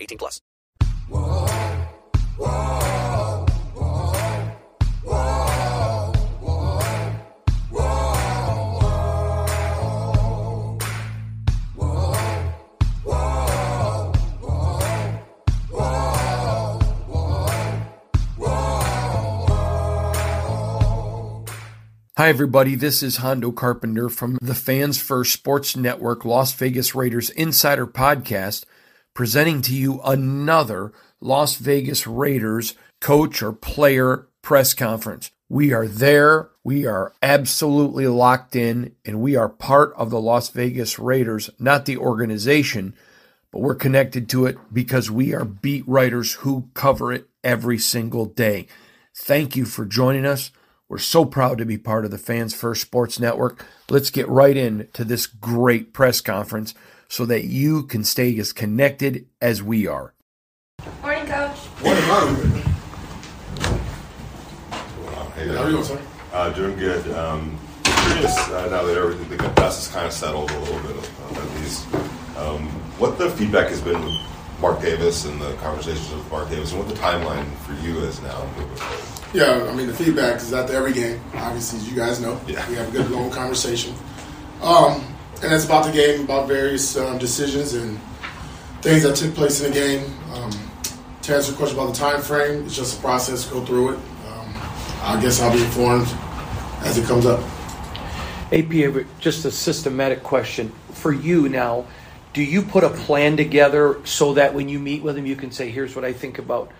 18 plus. Hi, everybody. This is Hondo Carpenter from the Fans First Sports Network Las Vegas Raiders Insider Podcast, presenting to you another Las Vegas Raiders coach or player press conference. We are there. We are absolutely locked in, and we are part of the Las Vegas Raiders, not the organization, but we're connected to it because we are beat writers who cover it every single day. Thank you for joining us. We're so proud to be part of the Fans First Sports Network. Let's get right into this great press conference so that you can stay as connected as we are. Morning, Coach. Morning, morning. Hey, How are you doing, sir? Uh, doing good. Um, curious uh, now that everything, the dust has kind of settled a little bit, uh, at least. Um, what the feedback has been with Mark Davis and the conversations with Mark Davis, and what the timeline for you is now moving forward. Yeah, I mean the feedback is after every game. Obviously, as you guys know, Yeah. we have a good long conversation, um, and it's about the game, about various um, decisions and things that took place in the game. Um, to answer your question about the time frame, it's just a process. Go through it. Um, I guess I'll be informed as it comes up. AP, just a systematic question for you now. Do you put a plan together so that when you meet with him, you can say, "Here's what I think about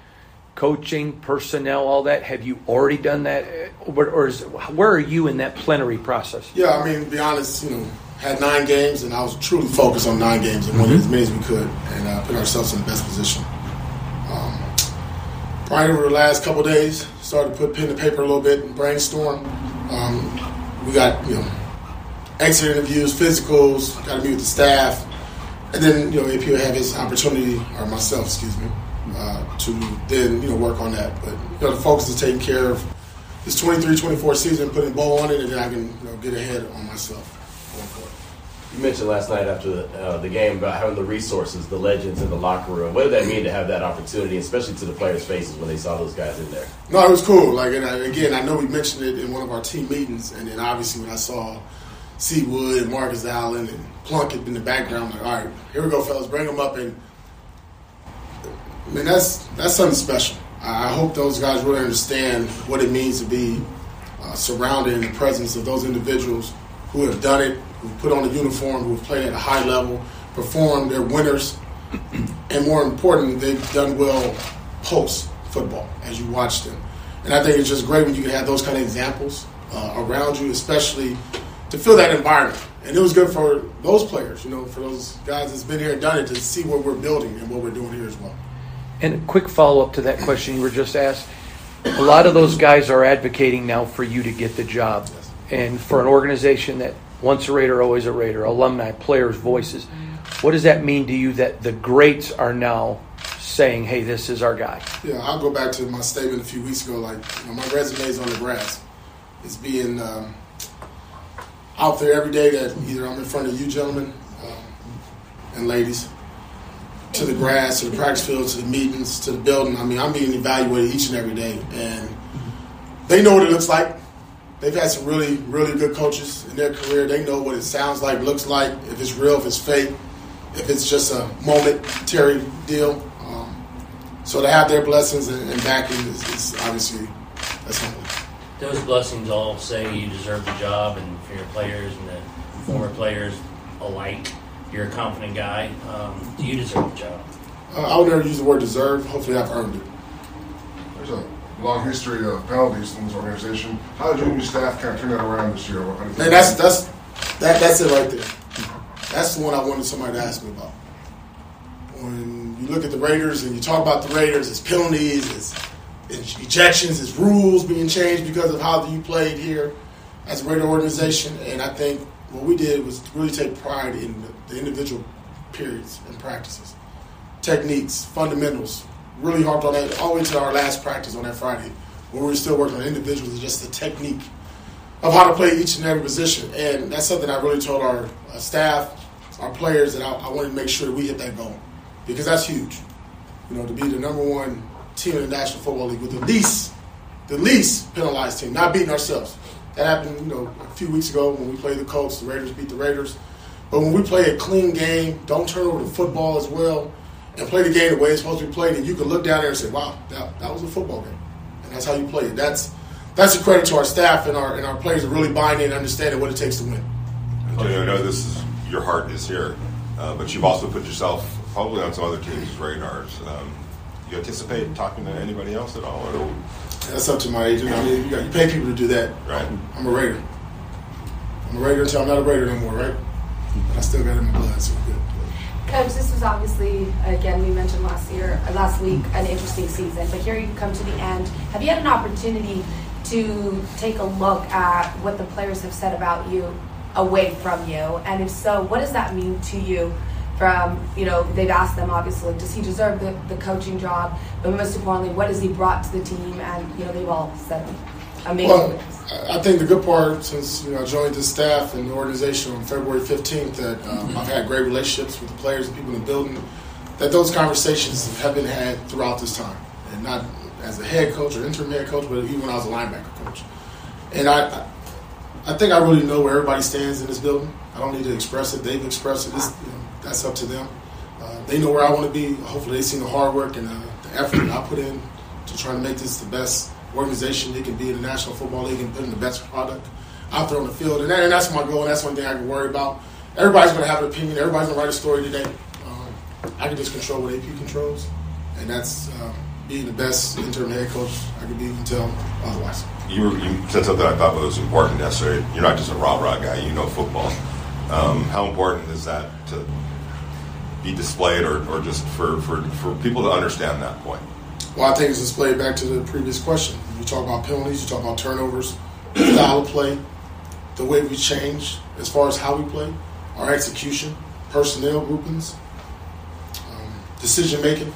coaching, personnel, all that"? Have you already done that, or, or is, where are you in that plenary process? Yeah, I mean, to be honest, you know, had nine games, and I was truly focused on nine games and winning as many as we could, and uh, put ourselves in the best position. Um, prior to the last couple days, started to put pen to paper a little bit and brainstorm. Um, we got you know exit interviews, physicals, got to meet with the staff, and then you know AP will have his opportunity, or myself, excuse me, uh, to then you know work on that. But you know the focus is taking care of this 23-24 season, putting a bow on it, and then I can you know get ahead on myself going. You mentioned last night after the, uh, the game about having the resources, the legends in the locker room. What did that mean to have that opportunity, especially to the players' faces when they saw those guys in there? No, it was cool. Like, and I, again, I know we mentioned it in one of our team meetings, and then obviously when I saw Seawood and Marcus Allen and Plunkett in the background, I'm like, all right, here we go, fellas, bring them up. And I mean, that's that's something special. I I hope those guys really understand what it means to be uh, surrounded in the presence of those individuals who have done it, who put on a uniform, who have played at a high level, performed, they're winners, and more important, they've done well post football as you watch them. And I think it's just great when you can have those kind of examples uh, around you, especially to feel that environment. And it was good for those players, you know, for those guys that's been here and done it to see what we're building and what we're doing here as well. And a quick follow up to that question you were just asked. A lot of those guys are advocating now for you to get the job. And for an organization that once a Raider, always a Raider, alumni, players, voices, what does that mean to you that the greats are now saying, hey, this is our guy? Yeah, I'll go back to my statement a few weeks ago. Like, you know, my resume is on the grass. It's being um, out there every day that either I'm in front of you gentlemen um, and ladies, to the grass, to the practice field, to the meetings, to the building. I mean, I'm being evaluated each and every day, and they know what it looks like. They've had some really, really good coaches in their career. They know what it sounds like, looks like, if it's real, if it's fake, if it's just a momentary deal. Um, so to have their blessings and, and backing is, is obviously that's humbling. Those blessings all say you deserve the job, and for your players and the former players alike, you're a confident guy. Um, do you deserve the job? Uh, I would never use the word deserve. Hopefully, I've earned it. Long history of penalties in this organization. How did you and your staff kind of turn that around this year? Did that's that's that, that's it right there. That's the one I wanted somebody to ask me about. When you look at the Raiders and you talk about the Raiders, it's penalties, it's, it's ejections, it's rules being changed because of how you played here as a Raider organization. And I think what we did was really take pride in the, the individual periods and practices, techniques, fundamentals. Really harped on that all the way to our last practice on that Friday, where we were still working on individuals and just the technique of how to play each and every position. And that's something I really told our uh, staff, our players, that I, I wanted to make sure that we hit that goal because that's huge. You know, to be the number one team in the National Football League with the least, the least penalized team, not beating ourselves. That happened, you know, a few weeks ago when we played the Colts. The Raiders beat the Raiders. But when we play a clean game, don't turn over the football as well, and play the game the way it's supposed to be played, and you can look down there and say, "Wow, that, that was a football game," and that's how you play it. That's that's a credit to our staff and our and our players are really buying in and understanding what it takes to win. Antonio, I know this is your heart is here, uh, but you've also put yourself probably on some other teams' radars. Um, you anticipate talking to anybody else at all? Or? That's up to my agent. I mean, you, got, you pay people to do that. Right. I'm a Raider. I'm a Raider until I'm not a Raider no more, right? But I still got it in my blood, so good. Coach, this was obviously, again, we mentioned last year, uh, last week, an interesting season. But here you come to the end. Have you had an opportunity to take a look at what the players have said about you away from you? And if so, what does that mean to you? From you know, they've asked them obviously, does he deserve the, the coaching job? But most importantly, what has he brought to the team? And you know, they've all said amazing. Well, I think the good part, since you know I joined the staff and the organization on February 15th, that um, I've had great relationships with the players and people in the building. That those conversations have been had throughout this time, and not as a head coach or interim head coach, but even when I was a linebacker coach. And I, I think I really know where everybody stands in this building. I don't need to express it; they've expressed it. This, you know, that's up to them. Uh, they know where I want to be. Hopefully, they've seen the hard work and uh, the effort that I put in to try to make this the best organization they can be in the National Football League and put in the best product out there on the field. And, that, and that's my goal. And that's one thing I can worry about. Everybody's going to have an opinion. Everybody's going to write a story today. Um, I can just control what AP controls, and that's um, being the best interim head coach I can be until otherwise. You, you said something I thought was important yesterday. You're not just a rah rah guy. You know football. Um, how important is that to be displayed, or, or just for, for, for people to understand that point? Well, I think it's displayed back to the previous question. You talk about penalties, you talk about turnovers, style of play, the way we change as far as how we play, our execution, personnel groupings, um, decision making.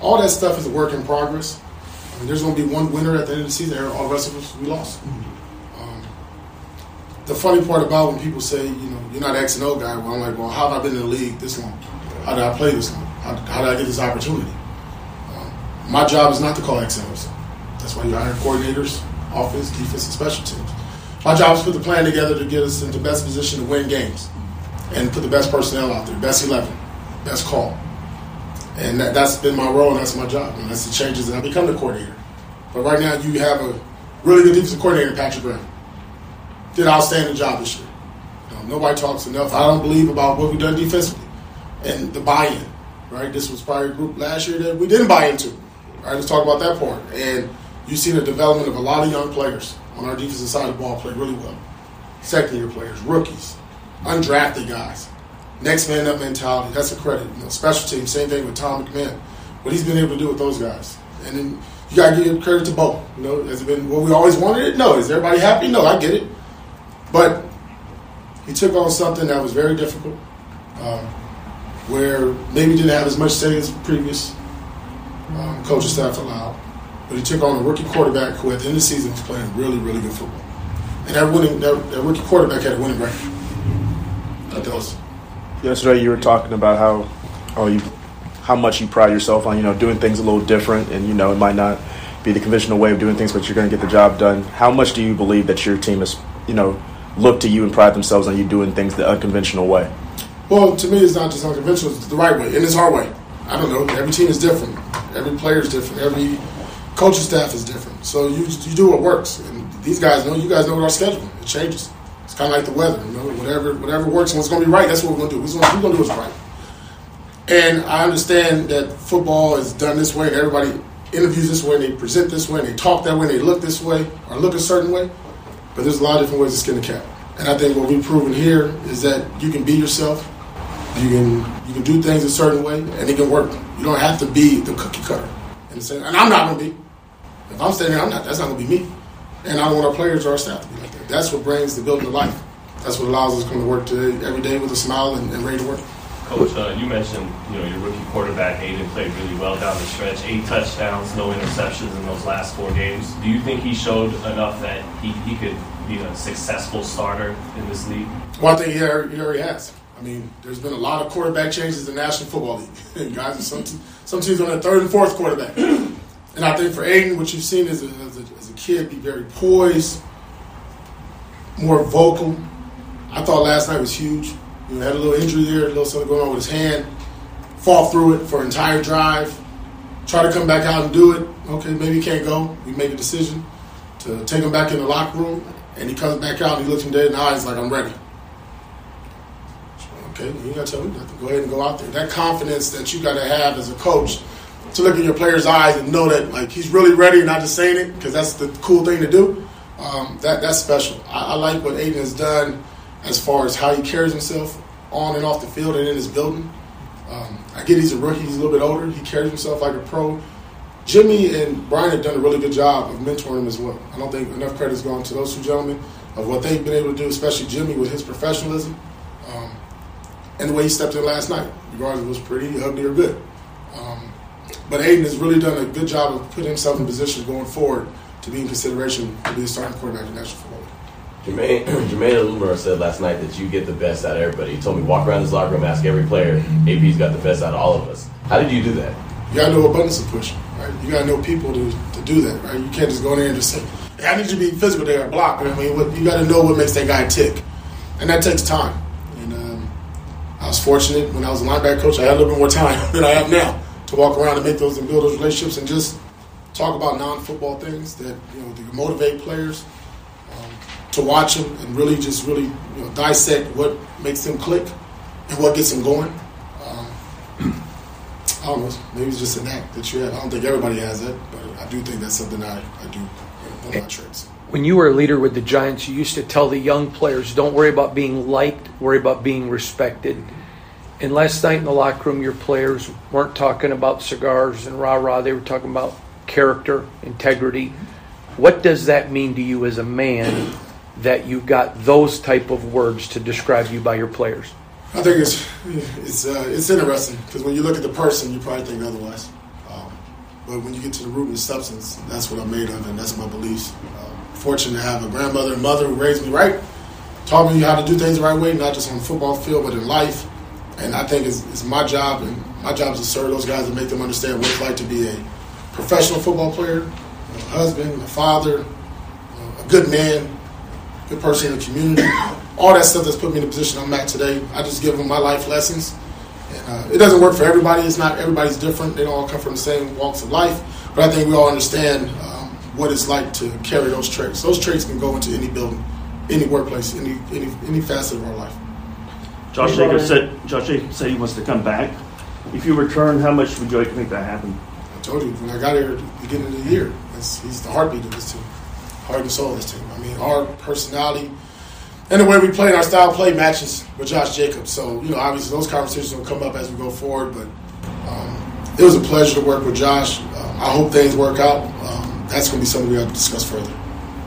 All that stuff is a work in progress. I mean, there's going to be one winner at the end of the season. All the rest of us, we lost. Um, the funny part about when people say, you know, you're not X and O guy, well, I'm like, well, how have I been in the league this long? How did I play this long? How, how did I get this opportunity? My job is not to call XMs. That's why you hire coordinators, offense, defense, and special teams. My job is to put the plan together to get us into the best position to win games and put the best personnel out there, best 11, best call. And that, has been my role and that's my job. And that's the changes that I become the coordinator. But right now, you have a really good defensive coordinator, Patrick Brown. Did an outstanding job this year. Um, nobody talks enough, I don't believe, about what we've done defensively and the buy-in. Right, this was probably a group last year that we didn't buy into. All right, let's talk about that part. And you see the development of a lot of young players on our defensive side of the ball play really well. Second year players, rookies, undrafted guys, next man up mentality. That's a credit. You know, special team, same thing with Tom McMahon. What he's been able to do with those guys. And then you gotta give credit to Bo. You know, has it been what we always wanted it? No. Is everybody happy? No, I get it. But he took on something that was very difficult, um, where maybe didn't have as much say as previous um, coaching staff allowed. But he took on a rookie quarterback who, at the end of the season, was playing really, really good football. And that winning, that, that rookie quarterback had a winning record. That does. Yesterday, you were talking about how, oh, you, how much you pride yourself on, you know, doing things a little different, and you know, it might not be the conventional way of doing things, but you're going to get the job done. How much do you believe that your team has, you know, looked to you and pride themselves on you doing things the unconventional way? Well, to me, it's not just unconventional; it's the right way, and it's our way. I don't know. Every team is different. Every player is different. Every coaching staff is different. So you you do what works, and these guys know. You guys know our schedule. It changes. It's kind of like the weather. You know, whatever whatever works and what's going to be right, that's what we're going to do. We're going to do what's right. And I understand that football is done this way, and everybody interviews this way, and they present this way, and they talk that way, and they look this way, or look a certain way. But there's a lot of different ways to skin a cat. And I think what we've proven here is that you can be yourself. You can you can do things a certain way, and it can work. You don't have to be the cookie cutter. And, say, and I'm not going to be. If I'm standing I'm not. That's not going to be me. And I don't want our players or our staff to be like that. That's what brings the building to life. That's what allows us to come to work today, every day with a smile and, and ready to work. Coach, uh, you mentioned you know your rookie quarterback Aidan played really well down the stretch, eight touchdowns, no interceptions in those last four games. Do you think he showed enough that he, he could be a successful starter in this league? One thing think he already, he already has. I mean, there's been a lot of quarterback changes in the National Football League. Guys, some, some teams on their third and fourth quarterback. and I think for Aidan, what you've seen as a, as a, as a kid, be very poised, more vocal. I thought last night was huge. You know, had a little injury there, a little something going on with his hand. Fought through it for an entire drive. Try to come back out and do it. Okay, maybe he can't go. We make a decision to take him back in the locker room, and he comes back out and he looks him dead in the eyes like, I'm ready. Okay, you got to tell me nothing. Go ahead and go out there. That confidence that you got to have as a coach to look in your player's eyes and know that like he's really ready, and not just saying it because that's the cool thing to do. Um, that that's special. I, I like what Aidan has done as far as how he carries himself on and off the field and in his building. Um, I get he's a rookie, he's a little bit older, he carries himself like a pro. Jimmy and Brian have done a really good job of mentoring him as well. I don't think enough credit has gone to those two gentlemen of what they've been able to do, especially Jimmy with his professionalism um, and the way he stepped in last night, regardless if it was pretty, ugly, or good. Um, but Aidan has really done a good job of putting himself in position going forward to be in consideration to be a starting quarterback in National Football Jermaine, Jermaine Eluemunor said last night that you get the best out of everybody. He told me walk around this locker room, ask every player. AP's got the best out of all of us. How did you do that? You gotta know abundance of push, right? You gotta know people to, to do that, right? You can't just go in there and just say, hey, I need you to be physical there and block. I mean, what, you gotta know what makes that guy tick. And that takes time. Um, I was fortunate when I was a linebacker coach, I had a little bit more time than I have now to walk around and make those and build those relationships and just talk about non-football things that, you know, that motivate players to watch them and really just really you know, dissect what makes them click and what gets them going. Um, I don't know. Maybe it's just an act that you have. I don't think everybody has that, but I do think that's something I, I do. One of my traits. When you were a leader with the Giants, you used to tell the young players, "Don't worry about being liked. Worry about being respected." And last night in the locker room, your players weren't talking about cigars and rah rah. They were talking about character, integrity. What does that mean to you as a man that you got those type of words to describe you by your players? I think it's it's uh, it's interesting because when you look at the person, you probably think otherwise. Um, but when you get to the root and substance, that's what I'm made of, and that's my beliefs. Um, fortunate to have a grandmother and mother who raised me right, taught me how to do things the right way, not just on the football field, but in life. And I think it's, it's my job, and my job is to serve those guys and make them understand what it's like to be a professional football player, a husband, a father, a good man, good person in the community. All that stuff that's put me in the position I'm at today. I just give them my life lessons. And, uh, it doesn't work for everybody. It's not everybody's different. They don't all come from the same walks of life. But I think we all understand um, what it's like to carry those traits. Those traits can go into any building, any workplace, any any any facet of our life. Josh Jacobs said Josh Jacobs said he wants to come back. If you return, how much would you like to make that happen? I told you when I got here at the beginning of the year, he's the heartbeat of this team, heart and soul of this team. I mean, our personality and the way we play and our style of play matches with Josh Jacobs. So, you know, obviously those conversations will come up as we go forward, but um, it was a pleasure to work with Josh. Um, I hope things work out. Um, that's going to be something we have to discuss further.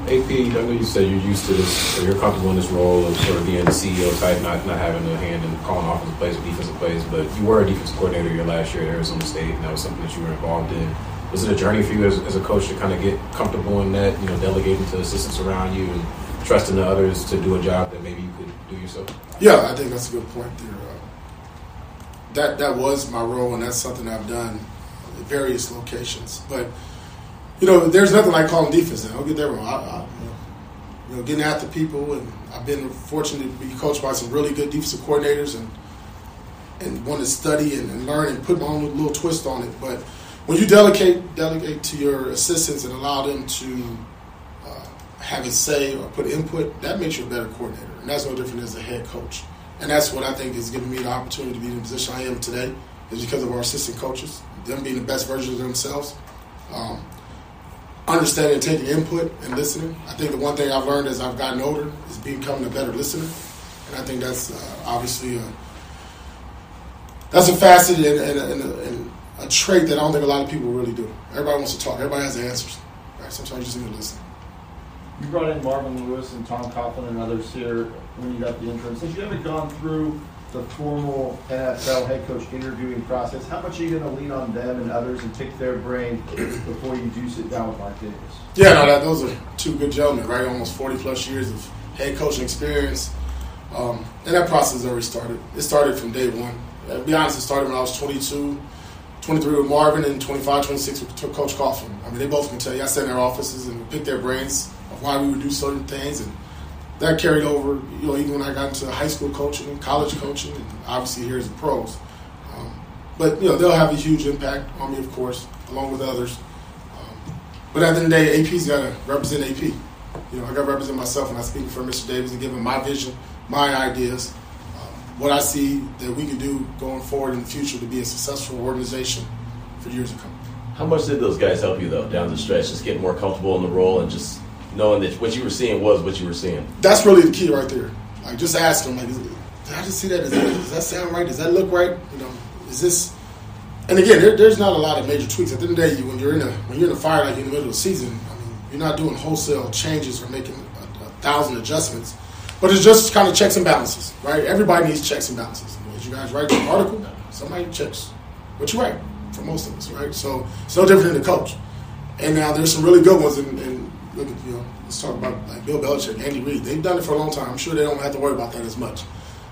AP, I know you said you're used to this, or you're comfortable in this role of sort of being the CEO type, not not having a hand in calling offensive plays or defensive plays, but you were a defensive coordinator your last year at Arizona State, and that was something that you were involved in. Was it a journey for you as, as a coach to kind of get comfortable in that, you know, delegating to assistants around you and trusting the others to do a job that maybe you could do yourself? Yeah, I think that's a good point there. Uh, that that was my role, and that's something I've done at various locations. But you know, there's nothing like calling defense. Now. Don't get that wrong. I, I, you know, getting after people, and I've been fortunate to be coached by some really good defensive coordinators, and and want to study and, and learn and put my own little twist on it. But when you delegate delegate to your assistants and allow them to uh, have a say or put input, that makes you a better coordinator, and that's no different as a head coach. And that's what I think is giving me the opportunity to be in the position I am today, is because of our assistant coaches, them being the best versions of themselves. Um, understanding and taking input and listening. I think the one thing I've learned as I've gotten older is becoming a better listener, and I think that's uh, obviously a, that's a facet and, and, and, a, and, a, trait that I don't think a lot of people really do. Everybody wants to talk. Everybody has answers. Right? Sometimes you just need to listen. You brought in Marvin Lewis and Tom Coughlin and others here when you got the entrance. Have you ever gone through the formal NFL head coach interviewing process, how much are you going to lean on them and others and pick their brain before you do sit down with Mark Davis? Yeah, no, that, those are two good gentlemen, right? Almost 40 plus years of head coaching experience. Um, and that process already started. It started from day one. Uh, to be honest, it started when I was 22, 23 with Marvin, and 25, 26 with Coach Coughlin. I mean, they both can tell you. I sat in their offices and picked their brains of why we would do certain things and that carried over, you know, even when I got into high school coaching college coaching, and obviously here as the pros. Um, but you know, they'll have a huge impact on me, of course, along with others. Um, but at the end of the day, AP's got to represent AP. You know, I got to represent myself when I speak for Mr. Davis and give him my vision, my ideas, um, what I see that we can do going forward in the future to be a successful organization for years to come. How much did those guys help you though down the stretch? Just get more comfortable in the role and just knowing that what you were seeing was what you were seeing. That's really the key right there. Like just ask them, like, did I just see that? Does, that? does that sound right? Does that look right? You know, is this? And again, there, there's not a lot of major tweaks. At the end of the day, when you're in a when you're in a fire like in the middle of the season, I mean, you're not doing wholesale changes or making a, a thousand adjustments. But it's just kind of checks and balances, right? Everybody needs checks and balances. As you guys write an article, somebody checks what you write for most of us, right? So it's no different than the coach. And now there's some really good ones, and look at you know, let's talk about like Bill Belichick, Andy Reid. They've done it for a long time. I'm sure they don't have to worry about that as much.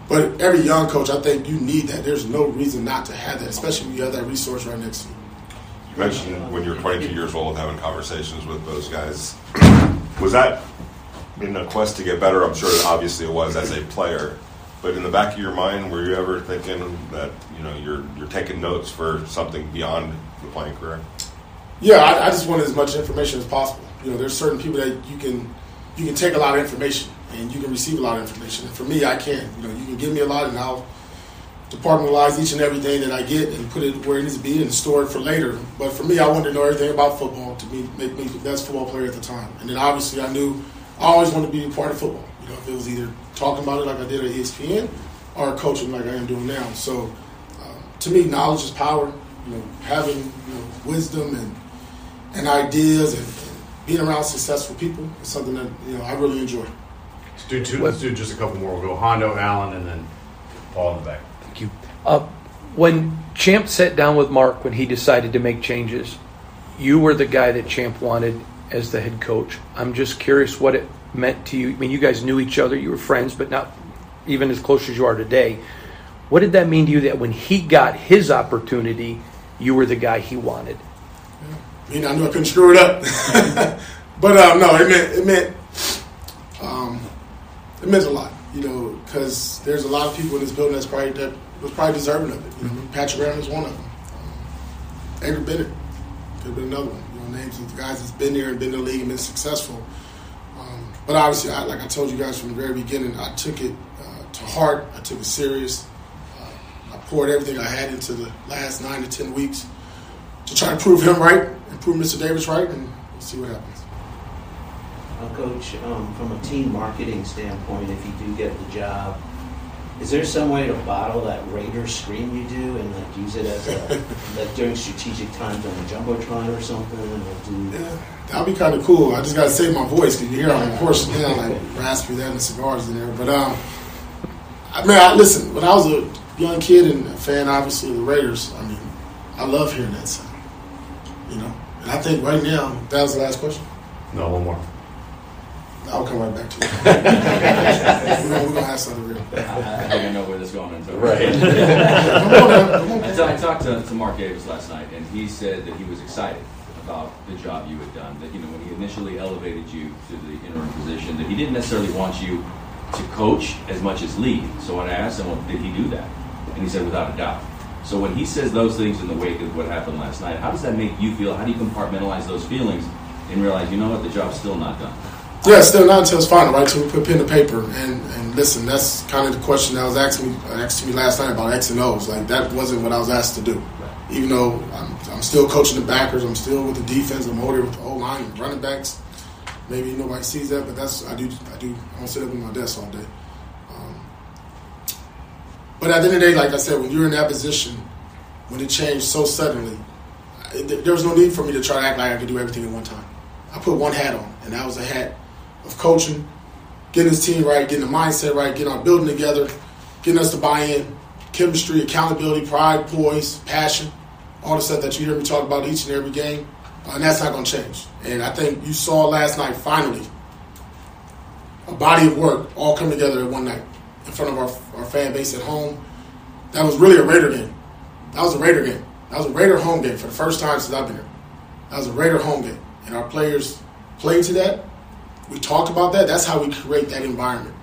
But every young coach, I think you need that. There's no reason not to have that, especially when you have that resource right next to you. You mentioned when you're 22 years old having conversations with those guys. Was that in a quest to get better? I'm sure obviously it was as a player. But in the back of your mind, were you ever thinking that you know you're you're taking notes for something beyond the playing career? Yeah, I, I just wanted as much information as possible. You know, there's certain people that you can you can take a lot of information and you can receive a lot of information. And for me, I can't. You know, you can give me a lot and I'll departmentalize each and everything that I get and put it where it needs to be and store it for later. But for me, I wanted to know everything about football to be, make me the best football player at the time. And then obviously, I knew I always wanted to be a part of football. You know, if it was either talking about it like I did at ESPN or coaching like I am doing now. So uh, to me, knowledge is power. You know, having you know, wisdom and and ideas and, being around successful people is something that you know I really enjoy. Let's do two. Let's do just a couple more. We'll go Hondo, Allen, and then Paul in the back. Thank you. Uh, when Champ sat down with Mark when he decided to make changes, you were the guy that Champ wanted as the head coach. I'm just curious what it meant to you. I mean, you guys knew each other, you were friends, but not even as close as you are today. What did that mean to you that when he got his opportunity, you were the guy he wanted? I mean, I knew I couldn't screw it up, but um, no, it meant it meant um, it meant a lot, you know, because there's a lot of people in this building that's probably that was probably deserving of it. You know, mm-hmm. Patrick Graham is one of them. Um, Edgar Bennett could have been another one. You know, names of the guys that's been there and been in the league and been successful. Um, but obviously, I, like I told you guys from the very beginning, I took it uh, to heart. I took it serious. Uh, I poured everything I had into the last nine to ten weeks to try to prove him right prove Mr. Davis right, and we'll see what happens. Uh, Coach, um, from a team marketing standpoint, if you do get the job, is there some way to bottle that Raider scream you do and like use it as a like during strategic times on a jumbotron or something? Or do, Yeah, that'd be kind of cool. I just gotta save my voice because you hear I'm of course now like raspy that and cigars in there. But um, I mean, I, listen. When I was a young kid and a fan, obviously of the Raiders, I mean, I love hearing that sound. You know, and I think right now that was the last question. No, one more. I'll come right back to you. we're, gonna, we're have something real. I think I know where this is going into. Right. I ta- I talked to, to Mark Davis last night, and he said that he was excited about the job you had done. That you know, when he initially elevated you to the interim position, that he didn't necessarily want you to coach as much as lead. So when I asked him, well, did he do that? And he said, without a doubt. So when he says those things in the wake of what happened last night, how does that make you feel? How do you compartmentalize those feelings and realize, you know what, the job's still not done? Yeah, still not until it's final, right? Till we put pen to paper. And and listen, that's kind of the question that was asked me asked me last night about X and O's. Like that wasn't what I was asked to do. Even though I'm, I'm still coaching the backers, I'm still with the defense, I'm over there with the O line and running backs. Maybe nobody sees that, but that's I do I do I don't sit up in my desk all day. But at the end of the day, like I said, when you're in that position, when it changed so suddenly, it, there was no need for me to try to act like I could do everything at one time. I put one hat on, and that was a hat of coaching, getting his team right, getting the mindset right, getting our building together, getting us to buy in, chemistry, accountability, pride, poise, passion, all the stuff that you hear me talk about each and every game. Uh, and that's not going to change. And I think you saw last night, finally, a body of work all come together at one night in front of our, our fan base at home. That was really a Raider game. That was a Raider game. That was a Raider home game for the first time since I've been here. That was a Raider home game. And our players played to that. We talked about that. That's how we create that environment.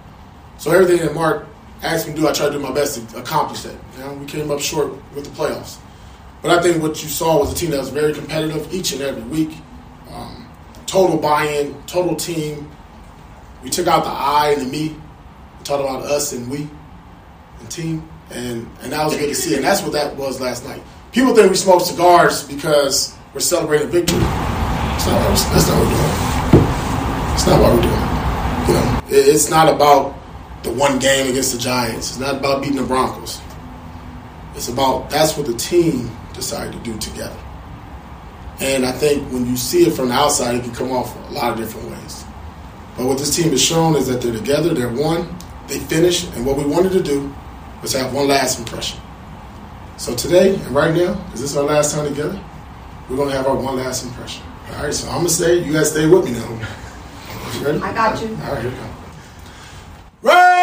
So everything that Mark asked me to do, I tried to do my best to accomplish that. You know, we came up short with the playoffs. But I think what you saw was a team that was very competitive each and every week. Um, total buy-in, total team. We took out the I and the me. Talked about us and we, and team, and and that was good to see. And that's what that was last night. People think we smoke cigars because we're celebrating victory. That's not what, that's not what we're doing. It's not what we're doing. You know, it, it's not about the one game against the Giants. It's not about beating the Broncos. It's about that's what the team decided to do together. And I think when you see it from the outside, it can come off a lot of different ways. But what this team has shown is that they're together, they're one, they finish, and what we wanted to do was have one last impression. So today and right now, because this is our last time together, we're going to have our one last impression. All right, so I'm going to say, you guys stay with me now. You ready? I got you. All right, here we go. Raiders!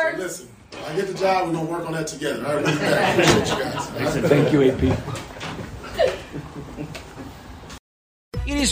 so listen, when I get the job, we're going to work on that together. All right, we'll be back. Appreciate you guys. All right? Thank you, AP. It